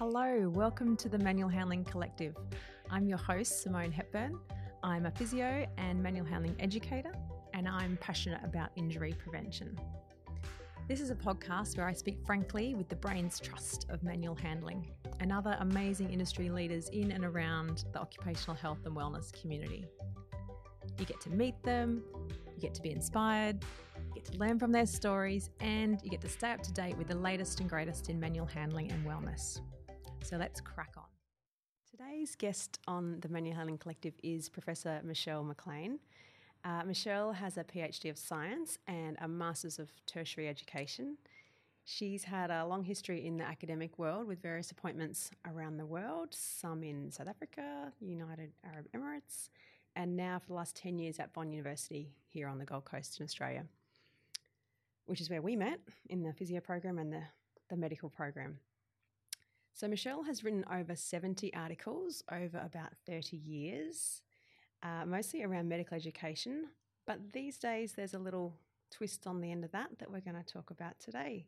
Hello, welcome to the Manual Handling Collective. I'm your host, Simone Hepburn. I'm a physio and manual handling educator, and I'm passionate about injury prevention. This is a podcast where I speak frankly with the brain's trust of manual handling and other amazing industry leaders in and around the occupational health and wellness community. You get to meet them, you get to be inspired, you get to learn from their stories, and you get to stay up to date with the latest and greatest in manual handling and wellness. So let's crack on. Today's guest on the Manual Handling Collective is Professor Michelle McLean. Uh, Michelle has a PhD of Science and a Masters of Tertiary Education. She's had a long history in the academic world with various appointments around the world, some in South Africa, United Arab Emirates, and now for the last 10 years at Bond University here on the Gold Coast in Australia, which is where we met in the physio program and the, the medical program. So, Michelle has written over 70 articles over about 30 years, uh, mostly around medical education. But these days, there's a little twist on the end of that that we're going to talk about today.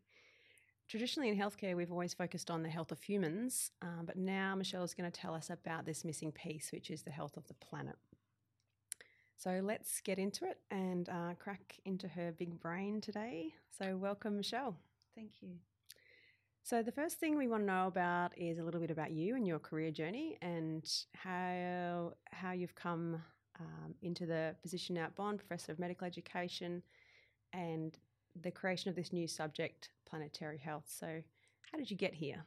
Traditionally, in healthcare, we've always focused on the health of humans, uh, but now Michelle is going to tell us about this missing piece, which is the health of the planet. So let's get into it and uh, crack into her big brain today. So, welcome, Michelle. Thank you. So, the first thing we want to know about is a little bit about you and your career journey and how, how you've come um, into the position now at Bond, Professor of Medical Education, and the creation of this new subject, planetary health. So, how did you get here?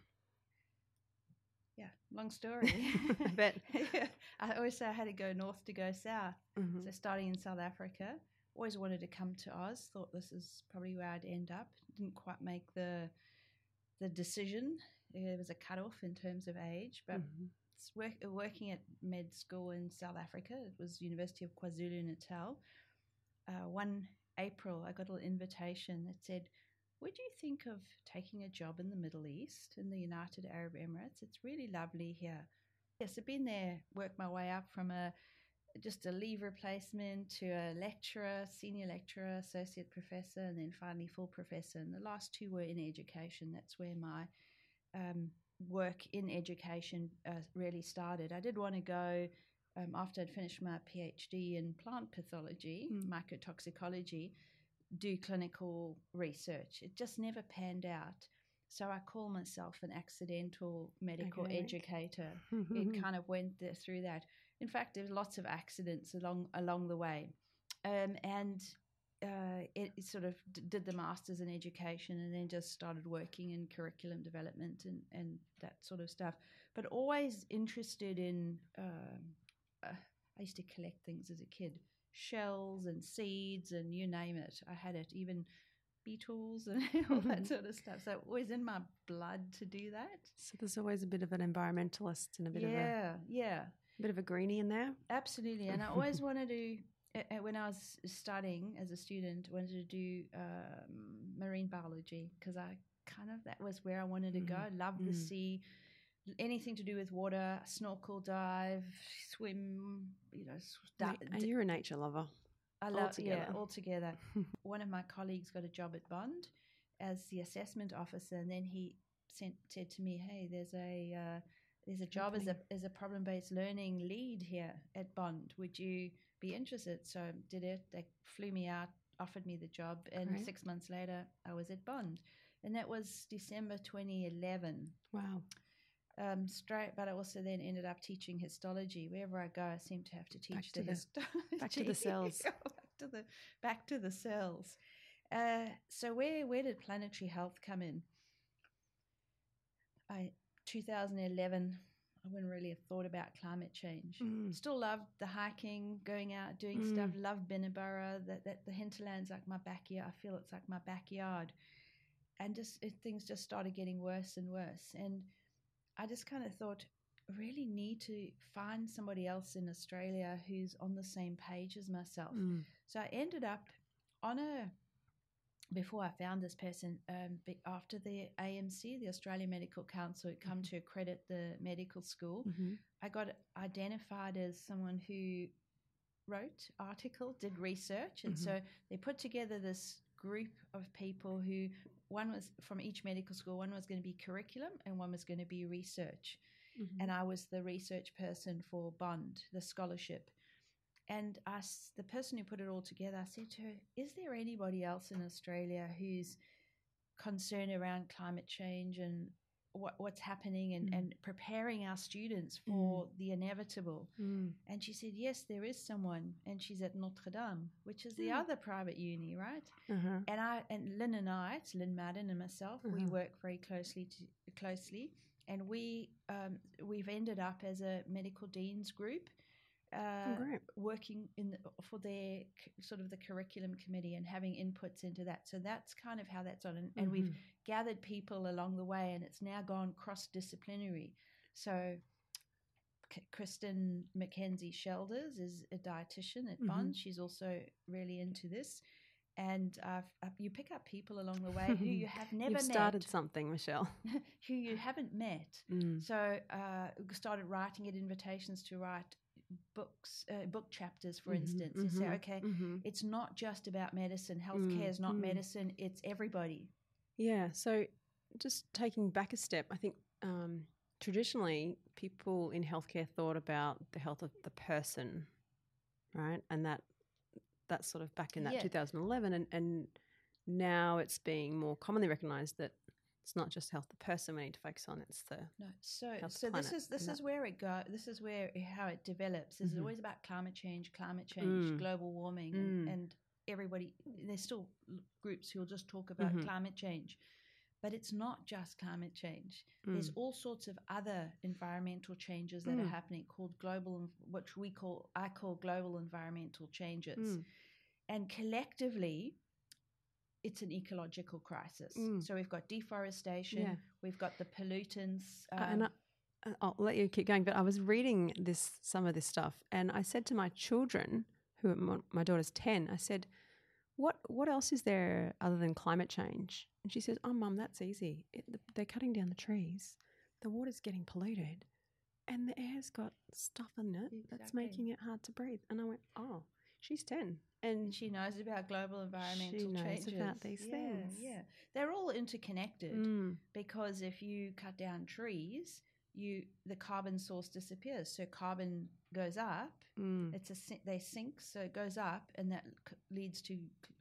Yeah, long story. but yeah, I always say I had to go north to go south. Mhm. So starting in South Africa, always wanted to come to Oz. Thought this is probably where I'd end up. Didn't quite make the the decision. There was a cutoff in terms of age, but Mhm. work, working at med school in South Africa. It was University of KwaZulu Natal. Uh, one April, I got an invitation that said, "Would you think of taking a job in the Middle East in the United Arab Emirates? It's really lovely here." Yes, I've been there, worked my way up from a just a leave replacement to a lecturer, senior lecturer, associate professor, and then finally full professor. And the last two were in education. That's where my um, work in education uh, really started. I did want to go um, after I'd finished my PhD in plant pathology, Mm. mycotoxicology, do clinical research. It just never panned out. So I call myself an accidental medical Academic. educator it kind of went there through that. In fact, there was lots of accidents along along the way, um, and uh, it, it sort of d- did the masters in education, and then just started working in curriculum development and and that sort of stuff. But always interested in. Um, uh, I used to collect things as a kid, shells and seeds and you name it. I had it, even beetles and all that sort of stuff. So it was in my blood to do that. So, there's always a bit of an environmentalist and a bit of a yeah, yeah. Bit of a greenie in there. Absolutely, and I always wanted to. When I was studying as a student, wanted to do um, marine biology because I kind of that was where I wanted to go. Love the Mm. sea, anything to do with water, snorkel, dive, swim. You know, s- and you're a nature lover. I love yeah, altogether. all together. One of my colleagues got a job at Bond as the assessment officer, and then he sent said to me, "Hey, there's a uh, there's a job as a as a problem based learning lead here at Bond. Would you be interested?" So I did it. They flew me out, offered me the job, and Great. six months later, I was at Bond, and that was December 2011 Wow. um, straight, but I also then ended up teaching histology. Wherever I go, I seem to have to teach to the, the- histology. back to the cells. back to the back to the cells. Uh, so where where did planetary health come in? I 2011. I wouldn't really have thought about climate change. Mm. Still loved the hiking, going out, doing stuff. Love Binna Burra. That that the hinterland's like my backyard. I feel it's like my backyard, and just it, things just started getting worse and worse. And I just kind of thought, I really need to find somebody else in Australia who's on the same page as myself. Mm. So I ended up on a before I found this person, um, after the AMC, the Australian Medical Council, had come to accredit the medical school, Mhm. I got identified as someone who wrote article, did research, and Mhm. so they put together this group of people who one was from each medical school. One was going to be curriculum, and one was going to be research. Mhm. And I was the research person for Bond, the scholarship. And I s the person who put it all together, I said to her, "Is there anybody else in Australia who's concerned around climate change and what, what's happening and, Mm. and preparing our students for the inevitable?" Mm. And she said, Yes, there is someone. And she's at Notre Dame, which is the Mm. other private uni, right? Uh-huh. And I and Lynn and I, it's Lynn Madden and myself, we Mhm. work very closely to, closely. And we um, we've ended up as a medical deans group. Uh, Oh, working in the, for their sort of the curriculum committee and having inputs into that. So that's kind of how that's on. And, and we've Mhm. gathered people along the way, and it's now gone cross disciplinary. So, K- Kristen McKenzie Shelders is a dietitian at Mhm. Bond. She's also really into this. And uh, uh, you pick up people along the way who you have never You've met, started something, Michelle. who you haven't met. Mm. So, uh, started writing it invitations to write books, uh, book chapters, for Mhm, instance. You say, mhm, okay, mhm. it's not just about medicine. Healthcare is not mm. medicine; it's everybody. Yeah. So, just taking back a step, I think um, traditionally people in healthcare thought about the health of the person, right? And that that's sort of back in that Yeah. 2011, and and now it's being more commonly recognised that it's not just health the person we need to focus on; it's the No, so so this is this is where it go. This is where how it develops. It's Mhm. always about climate change, climate change, Mm. global warming, Mm. and, and everybody. There's still groups who'll just talk about Mhm. climate change, but it's not just climate change. There's Mm. all sorts of other environmental changes that are Mm. happening called global, which we call I call global environmental changes, Mm. and collectively. It's an ecological crisis. Mm. So we've got deforestation, Yeah. we've got the pollutants. Uh, and I, um, I'll let you keep going. But I was reading this some of this stuff, and I said to my children, who are my, my daughter's ten, I said, "What what else is there other than climate change?" And she says, "Oh, mum, that's easy. It, they're cutting down the trees, the water's getting polluted, and the air's got stuff in it that's making it hard to breathe." And I went, "Oh, she's ten, and and she knows about global environmental she knows changes. about these yeah, things. Yeah, they're all interconnected Mm, because if you cut down trees, you the carbon source disappears. So carbon goes up. mm, It's a they sink, so it goes up, and that leads to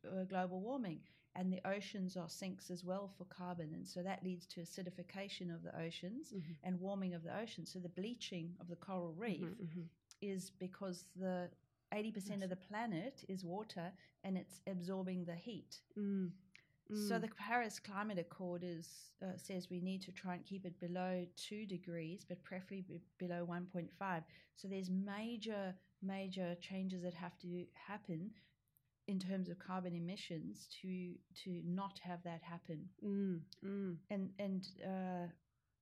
uh, global warming. And the oceans are sinks as well for carbon, and so that leads to acidification of the oceans mhm, and warming of the oceans. So the bleaching of the coral reef mhm, mhm. is because the 80% of the planet is water and it's absorbing the heat. Mm, So mm. the Paris Climate Accord is uh, says we need to try and keep it below 2 degrees but preferably be below 1.5. So there's major major changes that have to happen in terms of carbon emissions to to not have that happen. Mm, mm. And and uh,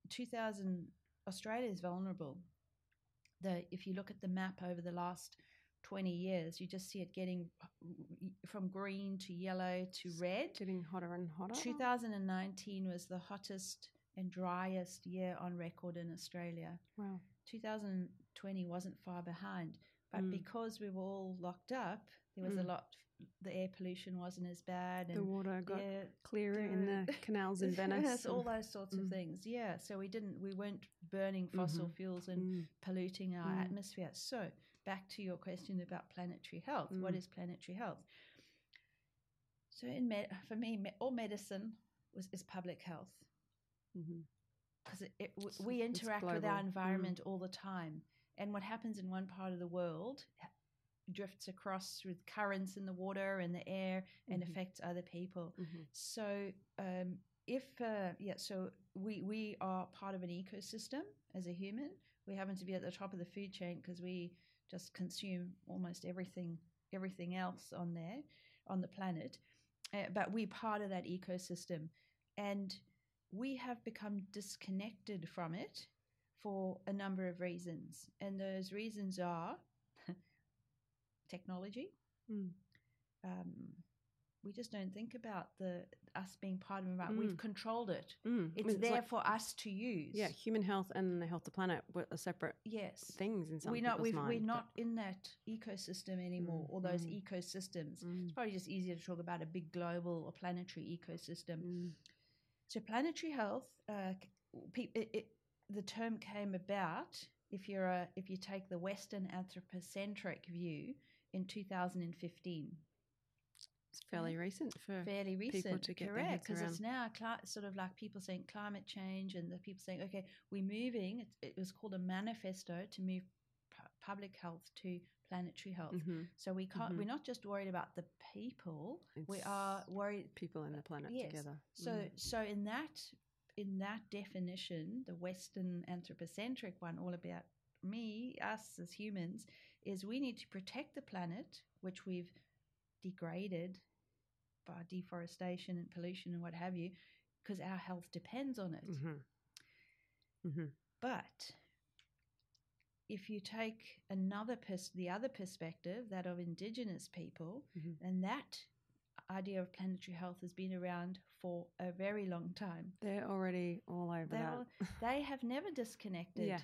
2000 Australia is vulnerable. The if you look at the map over the last 20 years, you just see it getting from green to yellow to red. Getting hotter and hotter. 2019 was the hottest and driest year on record in Australia. Wow. 2020 wasn't far behind, but Mm. because we were all locked up, there was a Mm. lot. The air pollution wasn't as bad, and The water got yeah, clearer in the canals in Venice. Yes, all those sorts of Mm. things. Yeah, so we didn't, we weren't burning fossil Mhm. fuels and Mm, polluting our Mm. atmosphere. So back to your question about planetary health. What Mm. is planetary health? So in med- for me, all medicine was is public health because w- we interact with our Mm. environment all the time, and what happens in one part of the world drifts across with currents in the water and the air and Mhm. affects other people. Mhm. So um, if uh, yeah, so we we are part of an ecosystem as a human. We happen to be at the top of the food chain because we just consume almost everything everything else on there on the planet. Uh, but we're part of that ecosystem, and we have become disconnected from it for a number of reasons, and those reasons are technology. Mm. Um, we just don't think about the us being part of it. Right? We've Mm. controlled it. Mm. I It's there like- for us to use. yeah, human health and the health of the planet were are separate Yes. things in some We're not. We've, mind. we're but- not in that ecosystem anymore, or those mm. ecosystems. Mm, It's probably just easier to talk about a big global or planetary ecosystem. mm, So planetary health, uh, pe- it, it, the term came about if you're a, if you take the Western anthropocentric view in 2015. It's fairly recent for fairly recent, to get correct? Because it's now cli- sort of like people saying climate change, and the people saying, okay, we're moving. It, it was called a manifesto to move pu- public health to planetary health. Mhm. So we can't. Mhm. We're not just worried about the people. we are worried. people in the planet yes. together. So Mm. so in that in that definition, the Western anthropocentric one, all about me, us as humans, is we need to protect the planet, which we've degraded by deforestation and pollution and what have you, because our health depends on it. Mhm. Mhm. But if you take another pers- the other perspective, that of indigenous people, Mhm. and that idea of planetary health has been around for a very long time. They're already all over They that. they have never disconnected. Yeah.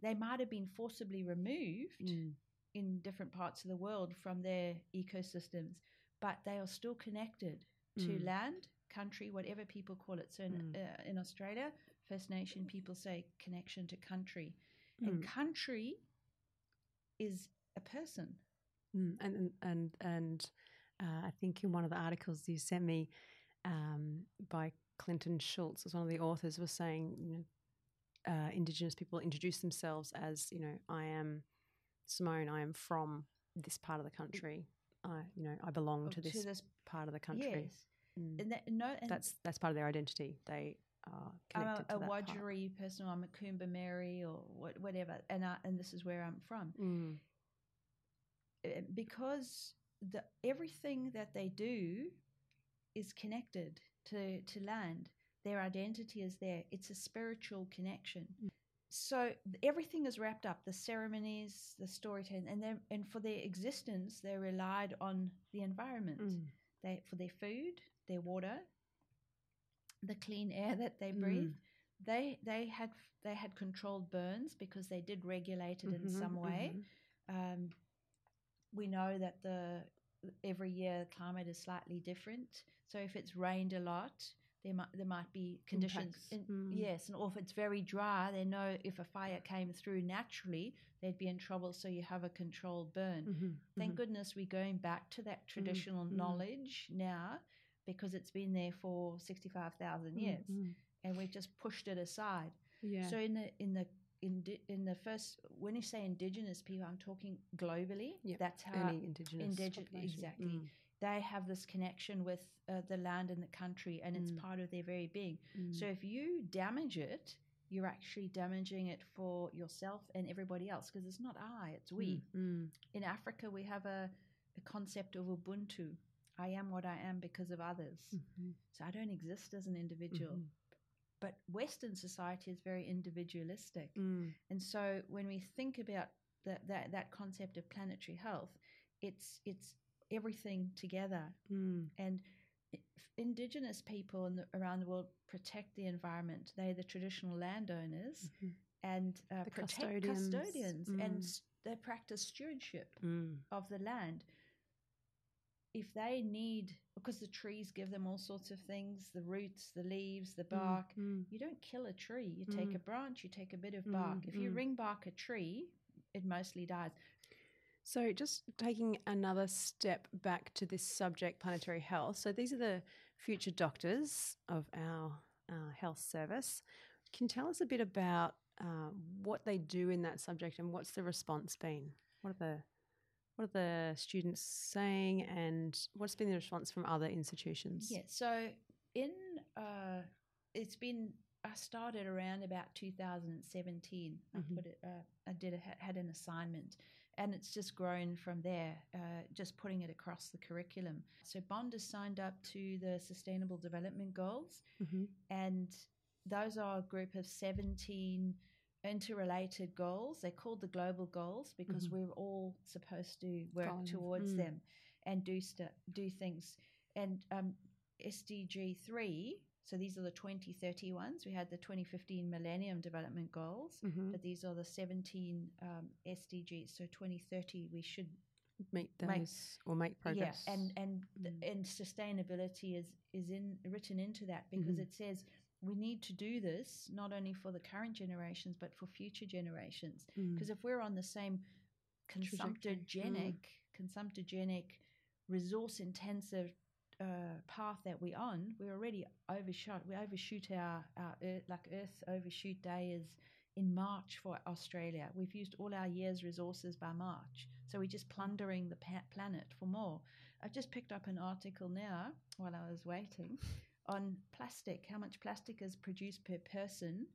They might have been forcibly removed Mm. In different parts of the world from their ecosystems, but they are still connected to Mm. land, country, whatever people call it. So in, Mm. uh, in Australia, First Nation people say connection to country. Mm. And country is a person. Mm, and and and, and uh, I think in one of the articles you sent me um, by Clinton Schultz, as one of the authors, was saying, you know, uh, Indigenous people introduce themselves as, you know, I am Simone, I am from this part of the country. I, you know, I belong to to this, this part of the country. Yes. Mm. And that, no, and That's that's part of their identity. They are I'm a, a to that part. Person, or I'm a Kombumerri, or what, whatever, and I, and this is where I'm from. Mm. Because the everything that they do is connected to to land. Their identity is there. It's a spiritual connection. Mm. So everything is wrapped up. The ceremonies, the storytelling, and then and for their existence, they relied on the environment. Mm. They for their food, their water, the clean air that they Mm. breathe. They they had they had controlled burns because they did regulate it in Mhm, some way. mhm. Um, we know that the every year the climate is slightly different. So if it's rained a lot, there might there might be conditions. In, Mm. Yes, and or if it's very dry, they know if a fire came through naturally, they'd be in trouble. So you have a controlled burn. Mhm, Thank mhm. goodness we're going back to that traditional mm. knowledge now because it's been there for sixty five thousand Mm, years, mm. and we've just pushed it aside. Yeah. So in the in the in, in the first when you say indigenous people, I'm talking globally. Yep, That's how Any indigenous indige- exactly. Mm, they have this connection with uh, the land and the country, and it's Mm. part of their very being. mm. So if you damage it, you're actually damaging it for yourself and everybody else because it's not I, it's we. Mm, mm. In Africa, we have a, a concept of Ubuntu. I am what I am because of others. Mhm, So I don't exist as an individual. mhm. But Western society is very individualistic. Mm, And so when we think about that, that, that concept of planetary health, it's, it's everything together. mm. And indigenous people in the, around the world protect the environment. They're the traditional landowners Mhm. and uh, protect custodians. custodians, and Mm. s- they practice stewardship Mm. of the land. If they need, because the trees give them all sorts of things the roots, the leaves, the bark. Mm. You don't kill a tree. You take Mm. a branch, you take a bit of bark. Mm, If you mm. ring bark a tree, it mostly dies. So, just taking another step back to this subject, planetary health. So, these are the future doctors of our uh, health service. Can you tell us a bit about uh, what they do in that subject and what's the response been? What are the what are the students saying, and what's been the response from other institutions? Yeah. So in uh, it's been I started around about 2017. Mhm. I put it. Uh, I did a, had an assignment, and it's just grown from there. Uh, just putting it across the curriculum. So Bond has signed up to the Sustainable Development Goals, hmm and those are a group of 17 interrelated goals. They're called the global goals because Mhm. we're all supposed to work Goals, towards mm. them and do stu- do things. And um, SDG 3, so these are the 2030 ones. We had the 2015 Millennium Development Goals, hmm but these are the 17 um, SDGs. So 2030, we should meet those Make- or make progress. Yeah, and and th- Mm. and sustainability is is in written into that because Mhm. it says we need to do this not only for the current generations but for future generations. Mm. Because if we're on the same consumptogenic, consumptogenic, resource intensive uh, path that we're on, we're already overshot. We overshoot our, our Earth, like Earth overshoot day is in March for Australia. We've used all our year's resources by March. So we're just plundering the pa- planet for more. I've just picked up an article now while I was waiting on plastic, how much plastic is produced per person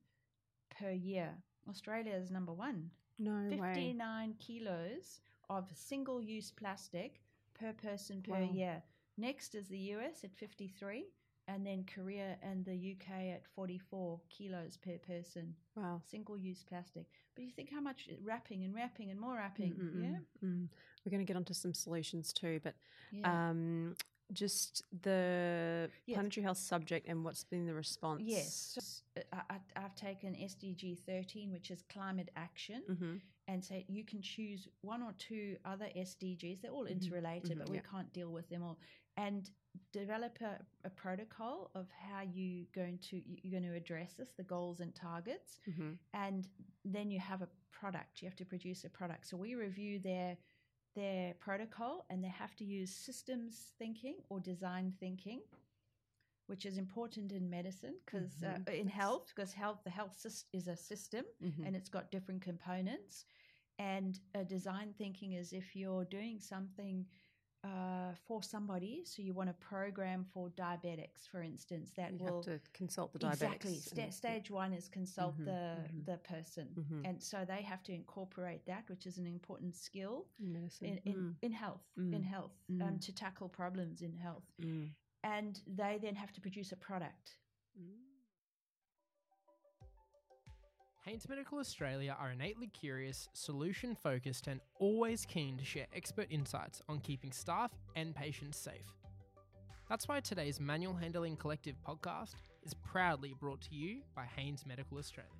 per year. Australia is number one. no way. 59 kilos of single use plastic per person per Wow. year. Next is the US at 53, and then Korea and the UK at 44 kilos per person. Wow. Single use plastic. But you think how much wrapping and wrapping and more wrapping, Mm, mm, yeah? mm. We're going to get onto some solutions too, but Yeah. um, just the Yes. planetary health subject and what's been the response. yes. So, uh, I, I've taken SDG 13, which is climate action. hmm and say you can choose one or two other SDGs. They're all Mhm, interrelated, mhm, but we can't deal with them all. And develop a, a protocol of how you going to you're going to address this, the goals and targets, hmm and then you have a product. You have to produce a product. So we review their their protocol, and they have to use systems thinking or design thinking. Which is important in medicine because Mhm, uh, in health, because health the health is a system, hmm and it's got different components. And uh, design thinking is if you're doing something uh, for somebody, so you want a program for diabetics, for instance, that you will have to consult the diabetics. exactly and- stage one is consult Mhm, the mhm. the person, Mhm. and so they have to incorporate that, which is an important skill in in in, Mm, in health, in Mm. health, um, Mm. to tackle problems in health, mm, and they then have to produce a product. Mm. Haines Medical Australia are innately curious, solution focused, and always keen to share expert insights on keeping staff and patients safe. That's why today's Manual Handling Collective podcast is proudly brought to you by Haines Medical Australia.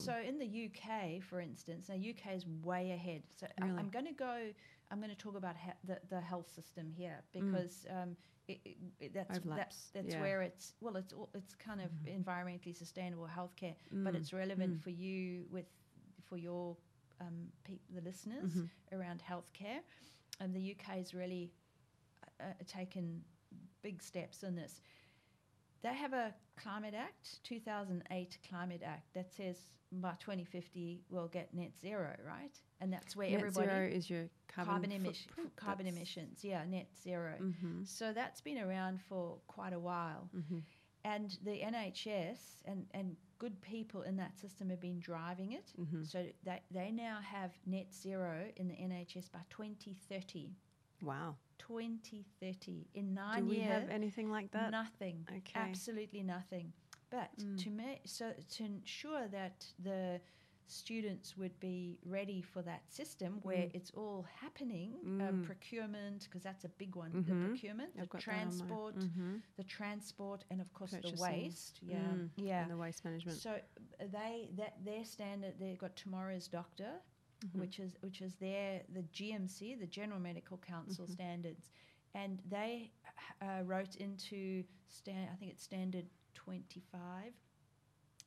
So in the UK, for instance, now UK is way ahead. So I- Really? I'm going to go. I'm going to talk about he- the the health system here because um, it, it, that's that's, that's yeah. where it's well, it's it's kind of Mhm. environmentally sustainable healthcare, but Mm, it's relevant mm. for you with for your um, pe- the listeners Mhm. around healthcare. And the UK has really uh, taken big steps in this. They have a Climate Act, 2008 Climate Act, that says by 2050 we'll get net zero, right? And that's where Net everybody zero is your carbon, carbon, emission, carbon emissions, yeah, net 0 Mhm, So that's been around for quite a while. mhm. And the NHS and, and good people in that system have been driving it. Mhm. So they, they now have net zero in the NHS by 2030. Wow. 2030. In nine years. Do we years, have anything like that? nothing. Okay. Absolutely nothing. But Mm. to me, so to ensure that the students would be ready for that system where Mm. it's all happening, Mm. um, procurement, because that's a big one, Mhm. the procurement, the I've got that on my- transport, Mhm. the transport, and of course the waste. Yeah, Mm, yeah. And the waste management. So they that their standard they've got tomorrow's doctor, Mhm. which is which is their the GMC, the General Medical Council Mhm. standards, and they uh, wrote into stand I think it's standard twenty five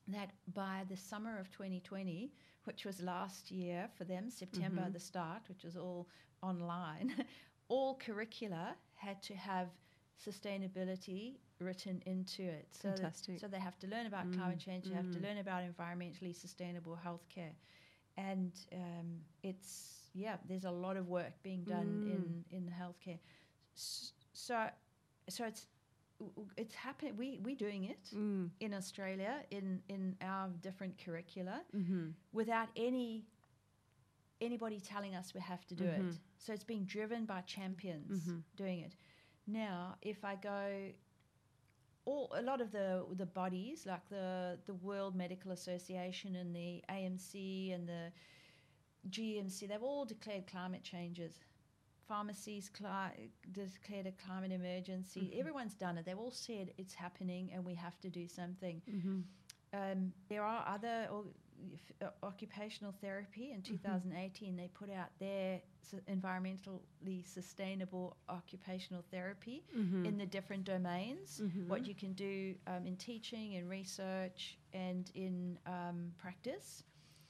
that by the summer of 2020, which was last year for them, September Mhm. the start, which was all online, all curricula had to have sustainability written into it. So that- so they have to learn about Mm, climate change. They have to mm. learn about environmentally sustainable healthcare, and um, it's yeah. There's a lot of work being done Mm. in in healthcare. So so it's it's happening. We we're doing it Mm. in Australia in in our different curricula Mhm. without any anybody telling us we have to do Mhm. it. So it's being driven by champions Mhm. doing it. Now, if I go all a lot of the the bodies like the the World Medical Association and the AMC and the GMC, they've all declared climate changes. Pharmacies cli- declared a climate emergency. Mhm. Everyone's done it. They've all said it's happening and we have to do something Mhm. Um, there are other occupational therapy. In 2018, they put out their environmentally sustainable occupational therapy Mm-hmm. in the different domains. What you can do um, in teaching, in research, and in um, practice.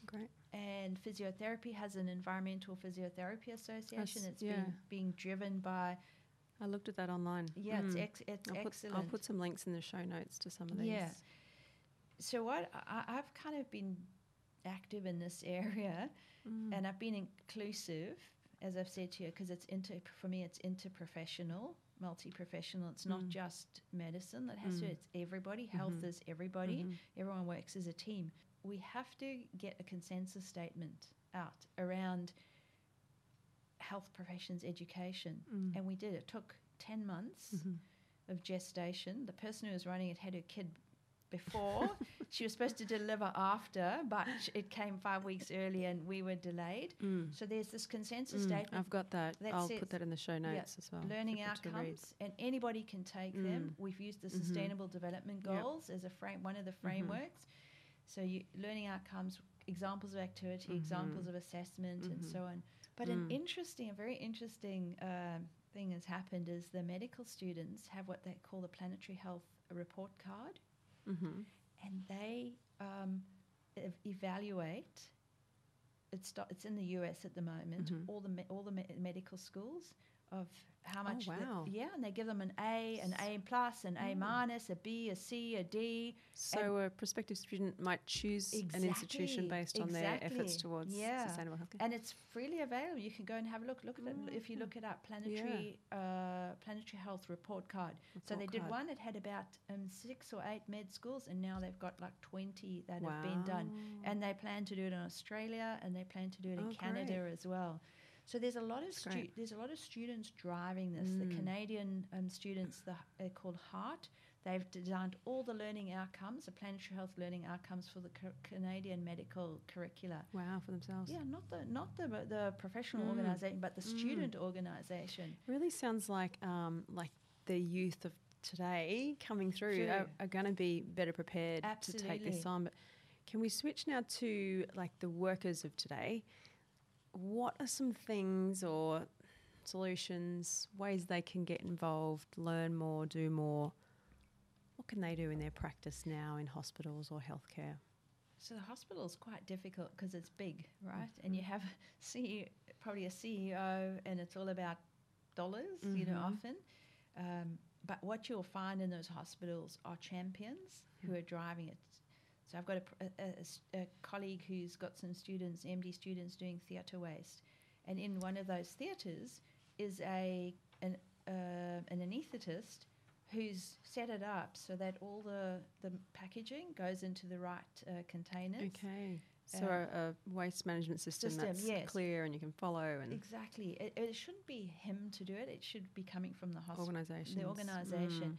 Great. And physiotherapy has an environmental physiotherapy association. That's- it's yeah. being, being driven by I looked at that online. yeah, it's Mm. ex- it's I'll put, excellent. I'll put some links in the show notes to some of these. Yeah. so what I, I've kind of been active in this area, Mm. and I've been inclusive, as I've said to you, because it's inter for me it's interprofessional, multi-professional. It's not Mm. just medicine that has to. Mm. It's everybody. Health Mhm. is everybody. Mhm. Everyone works as a team. We have to get a consensus statement out around health professions education, Mm. and we did. It took ten months Mhm. of gestation. The person who was running it had her kid before. she was supposed to deliver after, but it came five weeks early and we were delayed. Mm. So there's this consensus Mm. statement. I've got that. that I'll put that in the show yeah, notes as well. learning people to read. outcomes, and anybody can take them. Mm. We've used the Mhm. Sustainable Development Yep. Goals as a frame, one of the Mm-hmm. frameworks. So you learning outcomes, examples of activity, examples Mhm. of assessment, and Mhm. so on. But an Mm. interesting, a very interesting um, thing has happened is the medical students have what they call the planetary health report card Mm-hmm. and they um, ev- evaluate. It's it's in the US at the moment. Mhm. All the me- all the me- medical schools of how Oh, much. the- yeah, and they give them an A, an A plus, an A Mm. minus, a B, a C, a D. So a prospective student might choose an institution based on their efforts towards Yeah. sustainable healthcare. and it's freely available. You can go and have a look. Look at it if you Mm. look it up. Planetary uh, Planetary Health Report Card. so they did Report one. that had about um, six or eight med schools, and now they've got like twenty that have been done. And they plan to do it in Australia, and they plan to do it in Oh, Canada great. as well. So there's a lot of stu- there's a lot of students driving this. The Mm. Canadian um, students, the, they're called HEART. They've designed all the learning outcomes, the planetary health learning outcomes for the ca- Canadian medical curricula. wow for themselves. Yeah, not the not the the professional Mm. organisation, but the Mm. student organisation. Really sounds like um, like the youth of today coming through are, are going to be better prepared to take this on. But can we switch now to like the workers of today? What are some things or solutions, ways they can get involved, learn more, do more? What can they do in their practice now in hospitals or healthcare? So the hospital is quite difficult because it's big, right? And you have CEO, probably a CEO, and it's all about dollars, you know, Mhm. often. Um, but what you'll find in those hospitals are champions who are driving it. So I've got a, a- a colleague who's got some students, MD students, doing theatre waste, and in one of those theatres is a an uh, an anaesthetist who's set it up so that all the, the packaging goes into the right uh, containers. Okay. So Uh, a, waste management system, system, that's yes. clear and you can follow and Exactly. It, it shouldn't be him to do it. It should be coming from the hospital. organisations. The organisation. Mm.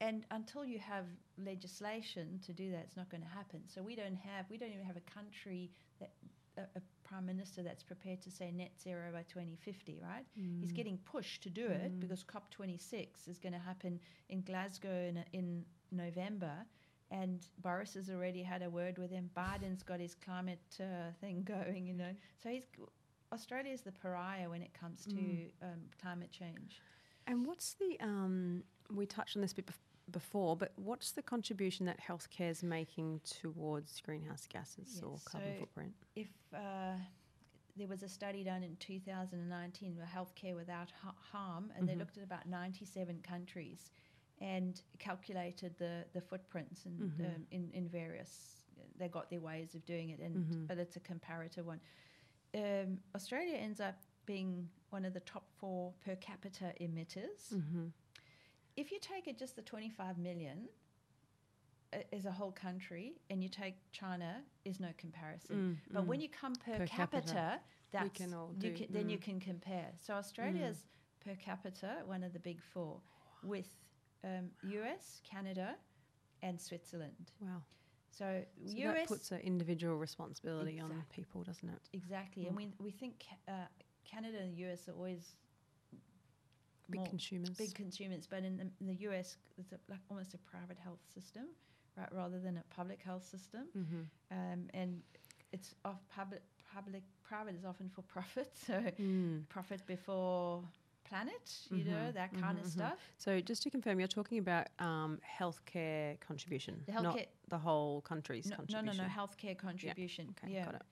And until you have legislation to do that, it's not going to happen. So we don't have, we don't even have a country that a, a prime minister that's prepared to say net zero by 2050, right? He's Mm. getting pushed to do it Mm. because COP26 is going to happen in Glasgow in, in November. And Boris has already had a word with him. Biden's got his climate uh, thing going, you know. So he's Australia is the pariah when it comes to Mm. um, climate change. And what's the um, we touched on this bit bef- before, but what's the contribution that healthcare is making towards greenhouse gases or Yes, carbon so footprint? If uh, there was a study done in 2019 with healthcare without ha- harm, and they Mhm. looked at about 97 countries and calculated the, the footprints and Mhm. um, in, in various. They got their ways of doing it, and Mhm. but it's a comparative one. Um, Australia ends up being one of the top four per capita emitters. If you take it just the 25 million uh, as a whole country, and you take China, is no comparison. But when you come per, Mm, Per capita, capita, that's you can, then you mm. can compare. So Australia's per capita one of the big four, with um, US, Canada, and Switzerland. wow, So, so US that puts an individual responsibility on people, doesn't it? exactly, and we we think uh, Canada and the US are always Big consumers. big consumers, but in the, in the US, it's a, like almost a private health system right, rather than a public health system. Mm-hmm. Um, and it's off public, public, private is often for profit. So Mm. profit before planet, you know, Mhm, that kind mhm, of mhm. stuff. So just to confirm, you're talking about um, healthcare contribution, The not the whole country's no, no, no, no, healthcare contribution. Okay, yeah. got it.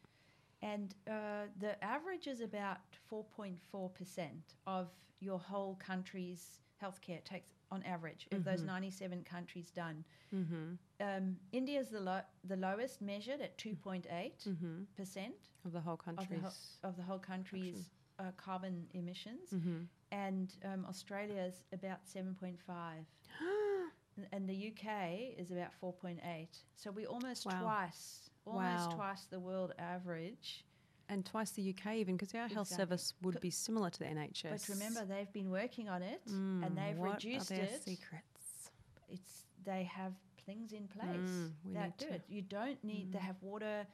And uh, the average is about 4.4% of your whole country's healthcare takes on average of those Mhm. 97 countries done. Mm-hmm. Um, India is the, lo- the lowest measured at 2.8% Mm-hmm. Of the whole of the, country's. of the whole country's uh, carbon emissions. mm-hmm. And um, Australia is about 7.5. N- And the UK is about 4.8. So we're almost Wow. twice, almost Wow. twice the world average. and twice the UK even because our health service would be similar to the NHS. But remember, they've been working on it Mm, and they've what reduced are their it. secrets? It's they have things in place Mm, that do it. You don't need. They Mm. have water.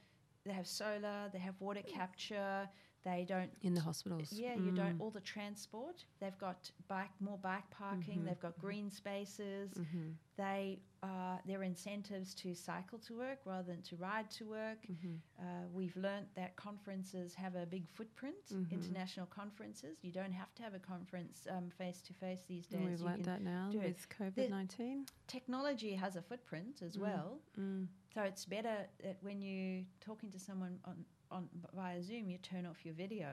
They have solar. They have water capture. They don't. In the hospitals. Yeah, you don't. Mm. All the transport. They've got bike, more bike parking. Mhm, They've got green spaces. Mm-hmm. They uh, there are incentives to cycle to work rather than to ride to work. Mm-hmm. Uh, we've learnt that conferences have a big footprint. Mhm. International conferences. You don't have to have a conference face to face these days. We've You learnt that now with COVID nineteen. technology has a footprint as Mm. well. Mm. So it's better that when you're talking to someone on, on via Zoom, you turn off your video.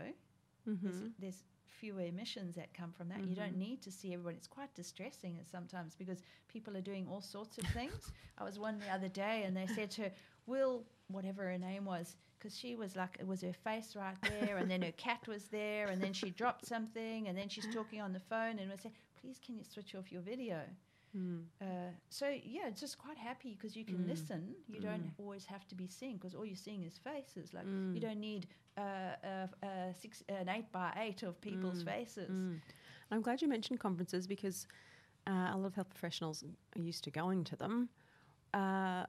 Mm-hmm. There's, there's fewer emissions that come from that. You don't Mhm. need to see everybody. It's quite distressing sometimes because people are doing all sorts of things. I was one the other day and they said to her, Will, whatever her name was, because she was like, it was her face right there, and then her cat was there, and then she dropped something, and then she's talking on the phone, and we say, Please, can you switch off your video? Mm. Uh, so yeah, it's just quite happy because you can Mm. listen. You don't Mm. always have to be seeing because all you're seeing is faces. Like Mm. you don't need uh, a six, an eight by eight of people's Mm. faces. Mm. I'm glad you mentioned conferences because uh, a lot of health professionals are used to going to them. Uh,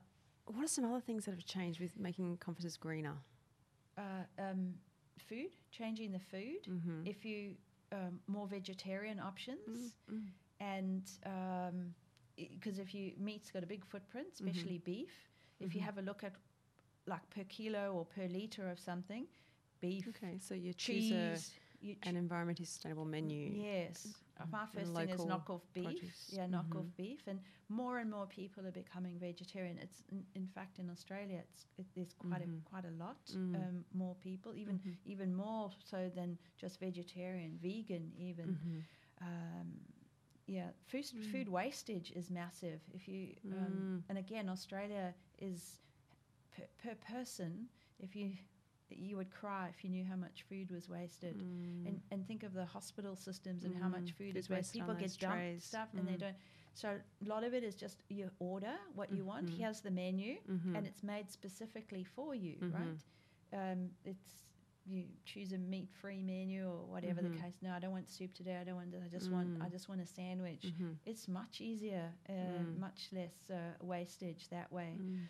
what are some other things that have changed with making conferences greener? Uh, um, food, changing the food. Mm-hmm. If you um, more vegetarian options, Mm. And because if you meat's got a big footprint, especially beef. If you Mhm. have a look at like per kilo or per liter of something, beef, Okay, so you choose a, cheese, you an environmentally sustainable menu. Yes. My first thing is local knockoff beef. produce. Yeah, knockoff Mhm. beef, and more and more people are becoming vegetarian. It's in, in fact in Australia, it's it, there's quite Mhm. a quite a lot Mm. um, more people, even Mhm. even more so than just vegetarian, vegan even. Mhm. Um, yeah, food Mm. food wastage is massive. If you um, and again, Australia is per, per person. If you you would cry if you knew how much food was wasted. Mm. And, and think of the hospital systems and how much Mm, food is wasted. People get dumped stuff and they Mm. don't. So a lot of it is just you order what you want. Mhm. Here's the menu, Mhm. and it's made specifically for you, Mhm. right? Um, it's you choose a meat-free menu or whatever Mhm. the case. No, I don't want soup today. I don't want. I just want. I Mm. just want a sandwich. Mhm. It's much easier, uh, Mm. much less uh, wastage that way Mm.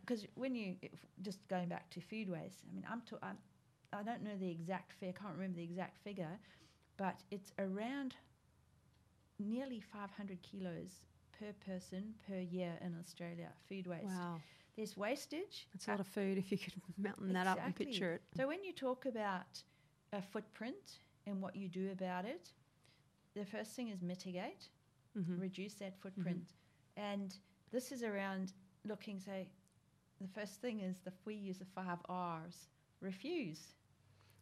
because when you if, just going back to food waste, I mean, I'm, to, I'm I don't know the exact figure, can't remember the exact figure, but it's around nearly 500 kilos per person per year in Australia. Food waste. Wow, There's wastage. that's a lot of food. If you could mountain that up and picture it. So when you talk about a footprint and what you do about it, the first thing is mitigate Mhm. reduce that footprint. And this is around looking, say, the first thing is the we use the five R's. Refuse.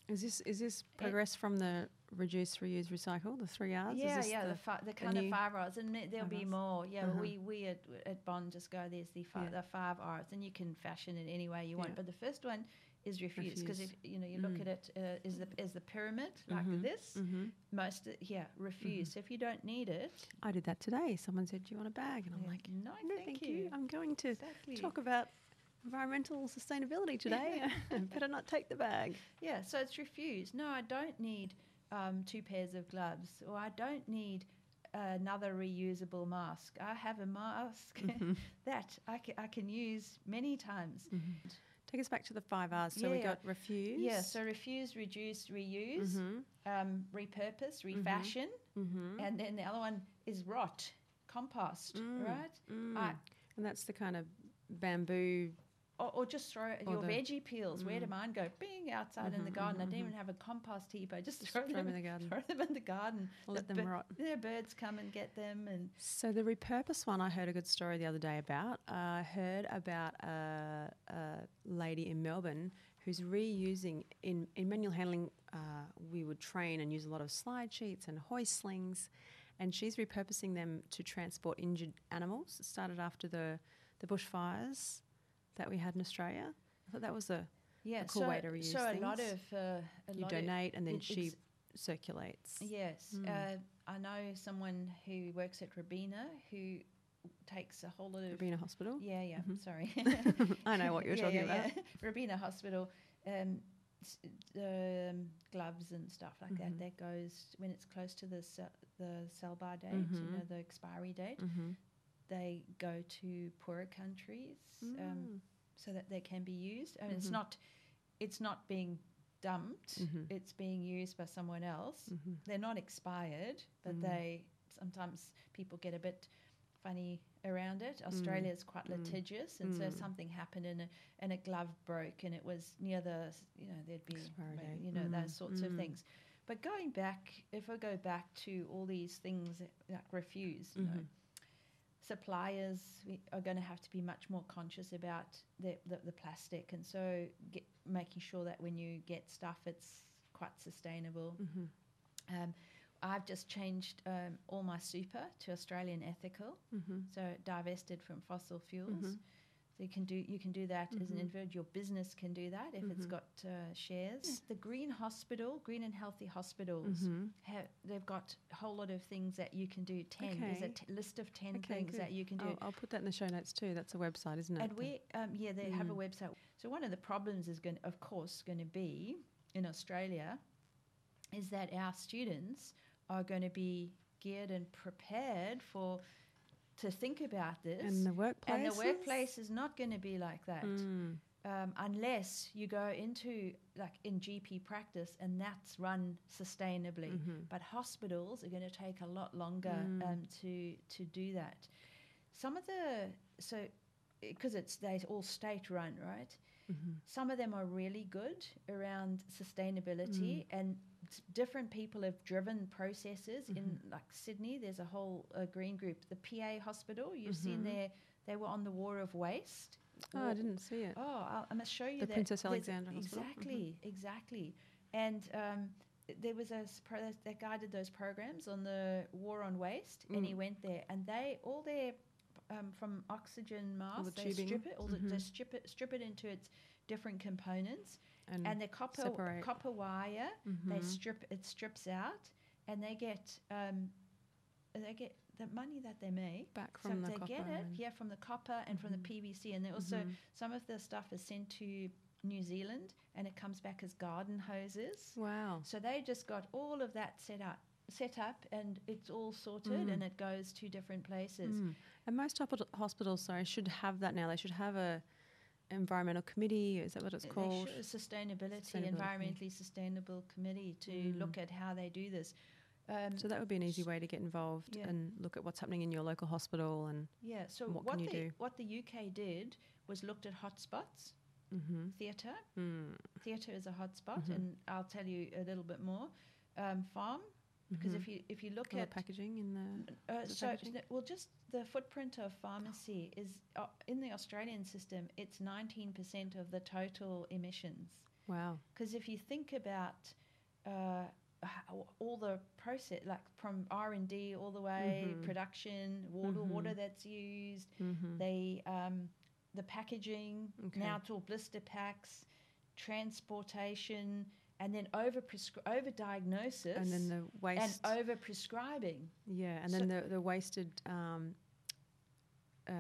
Is this is this progress from the reduce, reuse, recycle, the three R's? yeah, is this yeah, the, the, fi- the kind of five R's, and there'll be more. Yeah, Uh-huh. we we at, at Bond just go. There's the five, Yeah. the five R's, and you can fashion it any way you want. Yeah. But the first one is refuse, because if you know you look Mm. at it, uh, is the is the pyramid like Mhm. this? hmm Most uh, yeah, refuse. Mm-hmm. So if you don't need it, I did that today. Someone said, "Do you want a bag?" And I'm yeah, like, no, "No, thank, you. I'm going to Exactly. talk about environmental sustainability today. Better not take the bag." Yeah, so it's refused. No, I don't need um, two pairs of gloves, or I don't need another reusable mask. I have a mask Mhm. that I can, I can use many times. Take us back to the five R's. So we Yeah. got refuse. Yeah, so refuse, reduce, reuse, Mm-hmm. um, repurpose, refashion, Mm-hmm. and then the other one is rot, compost, Mm. right? Mm. I- And that's the kind of bamboo. Or, or just throw Or your the- veggie peels. Where do Mm. mine go? Bing outside in the Mhm, garden. I mhm, didn't even have a compost heap. I just, Just throw, throw them, in the garden. throw them in the garden. Let The them rot. Yeah, birds come and get them, and So the repurpose one, I heard a good story the other day about. I heard about a, a lady in Melbourne who's reusing in in manual handling. Uh, we would train and use a lot of slide sheets and hoist slings, and she's repurposing them to transport injured animals. It started after the the bushfires that we had in Australia. I thought that was a yeah, cool so, way to reuse so a lot things. of uh, a you lot donate and then it- she circulates. Yes, Mm. uh, I know someone who works at Robina who takes a whole lot of Robina Hospital. Yeah, yeah. Mhm. Sorry. I know what you're Yeah, talking yeah, about. yeah. Robina Hospital, um, um, gloves and stuff like Mhm. that. That goes when it's close to the se- the sell by date, you Mhm. know, the expiry date. Mm-hmm. They go to poorer countries um, so that they can be used. I mean, it's Mhm. not it's not being dumped. Mhm. It's being used by someone else. mm-hmm. They're not expired, but Mm. they sometimes people get a bit funny around it. Australia is quite Mm. litigious, and so Mm. something happened and a, and a glove broke, and it was near the you know there'd be Expiry you know Mm. those sorts of Mm. things. But going back, if I go back to all these things that, like refuse, you know, Mhm. Suppliers are going to have to be much more conscious about the, the, the plastic, and so get, making sure that when you get stuff, it's quite sustainable. Mm-hmm. Um, I've just changed um, all my super to Australian ethical, Mm-hmm. so divested from fossil fuels. Mhm. So you can do you can do that as an Mhm. individual. Your business can do that if it's Mhm. got uh, shares. The Green Hospital, Green and Healthy Hospitals, Mm-hmm. have, they've got a whole lot of things that you can do. Ten there's a Okay. list of ten Okay, things good. that you can do. I'll, I'll put that in the show notes too. That's a website, isn't it? And we, um, yeah, they have a Mm. website. So one of the problems is going, of course, going to be in Australia, is that our students are going to be geared and prepared for to think about this, and the workplace. and the workplace is not going to be like that. Mm. Um, unless you go into like in GP practice and that's run sustainably, Mhm. but hospitals are going to take a lot longer Mm. um, to to do that. Some of the so because it's they all state run, right? Mhm. Some of them are really good around sustainability, and s- different people have driven processes. In like Sydney, there's a whole uh, green group, the PA Hospital. You've seen Mhm. there, they were on the War of Waste. Oh, I didn't see it. Oh, I'll, I must show you The that. Princess there's- Alexandra Hospital? Exactly, exactly. And um, there was a pro- that guy did those programs on the war on waste, and he Mm. went there, and they all their um, from oxygen masks, the they tubing. strip it, all the, they strip it, strip it into its different components, And, and the copper separate. copper wire they Mhm. strip it strips out, and they get um, they get the money that they make. back So from the they copper. get it, yeah, from the copper and from the Mhm. PVC, and they also Mhm. some of the stuff is sent to New Zealand and it comes back as garden hoses. Wow. So they just got all of that set up, set up, and it's all sorted, Mm. and it goes to different places. Mm. And most hospitals, sorry, should have that now. They should have a environmental committee. Is that what it's called? should- sustainability, Sustainability. environmentally sustainable committee to Mm. look at how they do this. Um, So that would be an easy way to get involved Yeah. and look at what's happening in your local hospital and. yeah. So what what, can you the do? what the UK did was looked at hotspots, Mm-hmm. theatre. Mm. Theatre is a hotspot, Mhm. and I'll tell you a little bit more. Um, farm, because if you if you look at packaging in the. Uh, so, packaging? well, just the footprint of pharmacy is uh, in the Australian system. It's nineteen percent of the total emissions. Wow. Because if you think about uh, all the process, like from R and D all the way, Mhm. production, water, Mhm. water that's used, Mm-hmm. the um, the packaging. Okay. Now it's all blister packs, transportation, and then over over diagnosis and then the and waste. over prescribing. yeah, and so- then the, the wasted um, uh,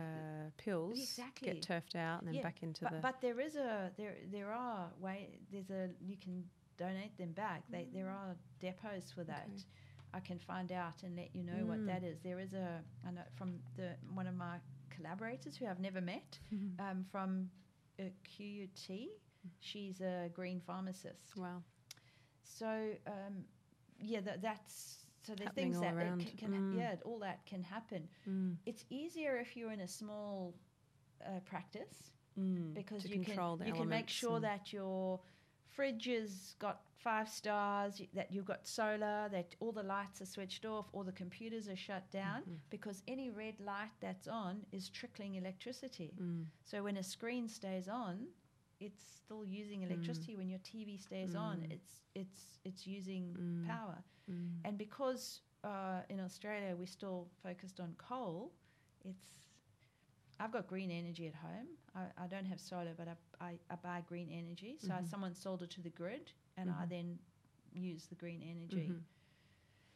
pills Exactly. get turfed out and then Yeah, back into but, the. but there is a there there are way there's a you can donate them back. They there are depots for that. Okay. I can find out and let you know what Mm. that is. There is a I know from the one of my collaborators who I've never met Mhm. um, from QUT. She's a green pharmacist. wow. So um, yeah, that, that's so there's Happening things that can, can Mm. yeah, all that can happen. Mm. It's easier if you're in a small uh, practice Mm. because you control can you can make sure that your fridge has got five stars, that you've got solar, that all the lights are switched off, all the computers are shut down, Mhm. because any red light that's on is trickling electricity. Mm. So when a screen stays on, it's still using electricity. When your TV stays on, Mm. it's it's it's using Mm. power. Mm. And because uh, in Australia we're still focused on coal, it's I've got green energy at home. I, I don't have solar, but I, I, I buy green energy. So I, Mhm. someone sold it to the grid, and I Mhm. then use the green energy. Mhm.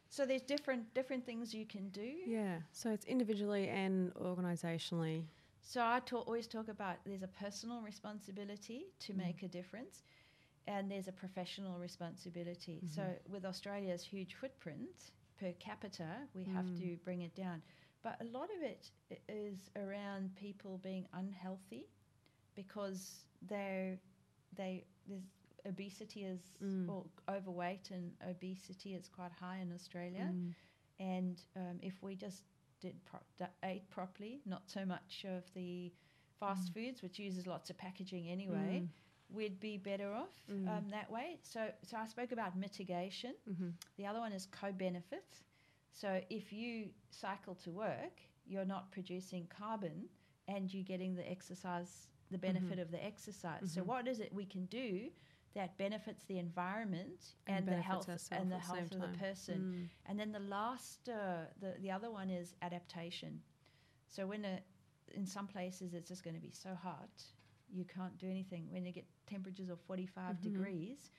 So there's different different things you can do. Yeah. So it's individually and organisationally. So I talk, always talk about there's a personal responsibility to Mm. make a difference, and there's a professional responsibility. So Mhm. with Australia's huge footprint per capita, we have Mm. to bring it down. But a lot of it is around people being unhealthy because they're they there's obesity is Mm. or overweight and obesity is quite high in Australia. Mm. And um, if we just did pro- ate properly, not so much of the fast Mm. foods, which uses lots of packaging anyway, Mm. we'd be better off Mm. um, that way. So, so I spoke about mitigation. Mhm. The other one is co-benefits. So if you cycle to work, you're not producing carbon, and you're getting the exercise, the benefit of the exercise. So Mhm. what is it we can do? That benefits the environment And and, the health and the at the same health of the person. Mm. And then the last, uh, the the other one is adaptation. So when a, in some places it's just going to be so hot, you can't do anything. When you get temperatures of 45 Mhm. degrees,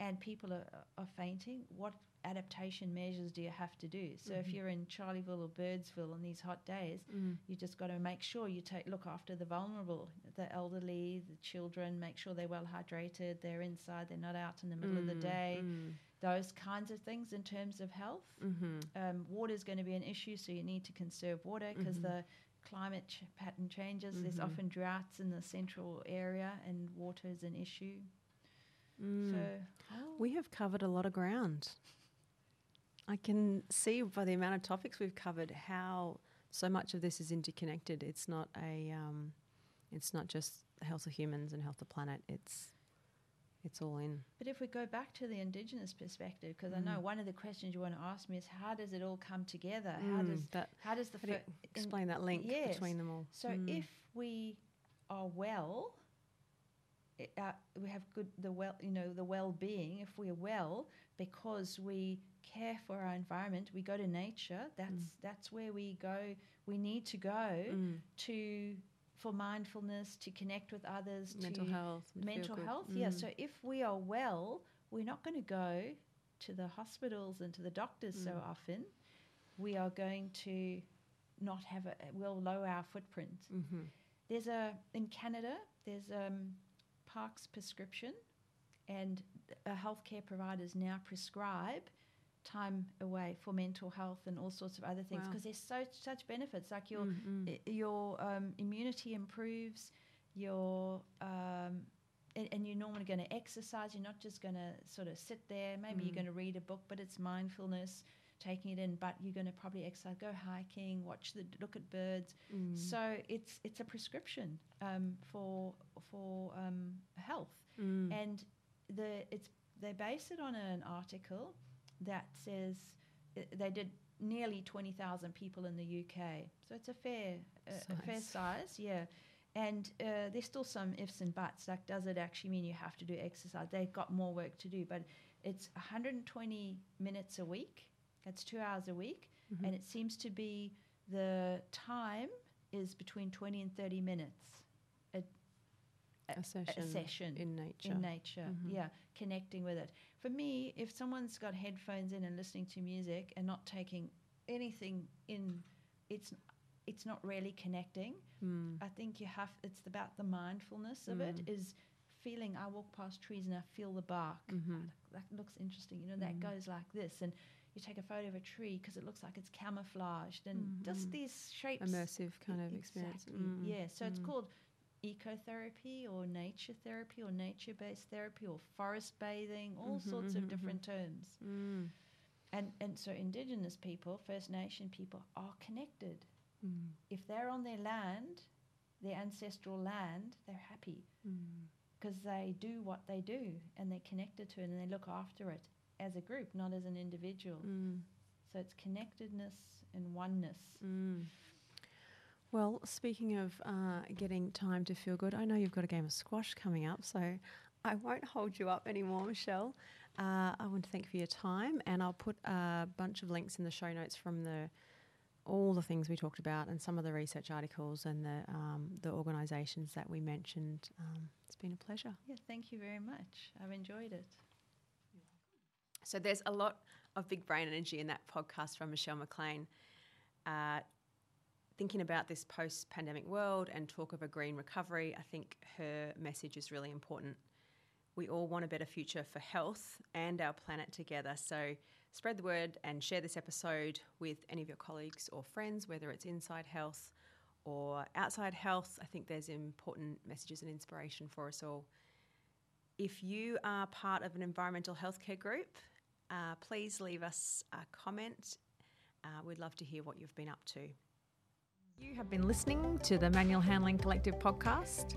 and people are, are fainting, what adaptation measures do you have to do? So if Mhm. you're in Charleville or Birdsville on these hot days, Mm. you just got to make sure you take look after the vulnerable, the elderly, the children. Make sure they're well hydrated, they're inside, they're not out in the middle of the Mm. day Mm. those kinds of things in terms of health. Mhm. Um, water is going to be an issue, so you need to conserve water because Mhm. the climate ch- pattern changes. There's Mhm. often droughts in the central area, and water is an issue. Mm. So We have covered a lot of ground. I can see by the amount of topics we've covered how so much of this is interconnected. It's not a, um, it's not just health of humans and health of planet. It's, it's all in. But if we go back to the indigenous perspective, because I know Mm. one of the questions you want to ask me is how does it all come together? How does Mm, that, how does the how fir- in- explain that link yes. between them all. So Mm. if we are well, i- uh, we have good the well you know the well-being. If we're well because we care for our environment, we go to nature. That's that's where we go. We need to go Mm. to for mindfulness, to connect with others, mental to health, mental health. Yeah. Mm. So if we are well, we're not going to go to the hospitals and to the doctors so Mm. often. We are going to not have a we'll lower our footprint. Mhm. There's a in Canada. There's um, Parks prescription, and healthcare providers now prescribe time away for mental health and all sorts of other things Wow. because there's so such benefits. Like your Mm, mm. i- your um, immunity improves, your um, and, and you're normally going to exercise. You're not just going to sort of sit there. Maybe you're Mm. going to read a book, but it's mindfulness, taking it in. But you're going to probably exercise, go hiking, watch the look at birds. Mm. So it's it's a prescription um, for for um, health, Mm. and the it's they base it on an article that says uh, they did nearly twenty thousand people in the UK, so it's a fair uh, a fair Size. yeah. And uh, there's still some ifs and buts. Like, does it actually mean you have to do exercise? They've got more work to do, but it's 120 minutes a week. That's two hours a week, Mhm. and it seems to be the time is between 20 and 30 minutes a, a session, session in nature. in nature. Mhm. Yeah, connecting with it. For me, if someone's got headphones in and listening to music and not taking anything in, it's it's not really connecting. Mm. I think you have. It's about the mindfulness of it. Mm. Is feeling. I walk past trees and I feel the bark. Mhm. That looks interesting. You know, that Mm. goes like this, and you take a photo of a tree because it looks like it's camouflaged, and just Mhm. these shapes. Immersive kind of experience. Exactly. Mm. Yeah. So it's Mm. called ecotherapy or nature therapy or nature based therapy or forest bathing, all sorts of mhm, different terms. Mm. And, and so Indigenous people, First Nation people, are connected. Mm. If they're on their land, their ancestral land, they're happy Mm. because they do what they do and they're connected to it and they look after it as a group, not as an individual. Mm. So it's connectedness and oneness. Well, speaking of uh, getting time to feel good, I know you've got a game of squash coming up, so I won't hold you up anymore, Michelle. Uh, I want to thank you for your time, and I'll put a bunch of links in the show notes from the all the things we talked about and some of the research articles and the um, the organisations that we mentioned. Um, it's been a pleasure. Yeah, thank you very much. I've enjoyed it. So there's a lot of big brain energy in that podcast from Michelle McLean. Uh, thinking about this post pandemic world and talk of a green recovery, I think her message is really important. We all want a better future for health and our planet together. So spread the word and share this episode with any of your colleagues or friends, whether it's inside health or outside health. I think there's important messages and inspiration for us all. If you are part of an environmental healthcare group, uh, please leave us a comment. Uh, we'd love to hear what you've been up to. You have been listening to the Manual Handling Collective podcast.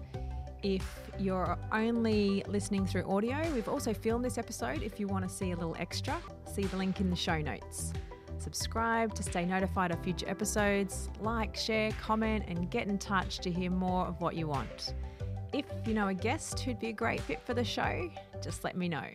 If you're only listening through audio, we've also filmed this episode. If you want to see a little extra, see the link in the show notes. Subscribe to stay notified of future episodes, like, share, comment, and get in touch to hear more of what you want. If you know a guest who'd be a great fit for the show, just let me know.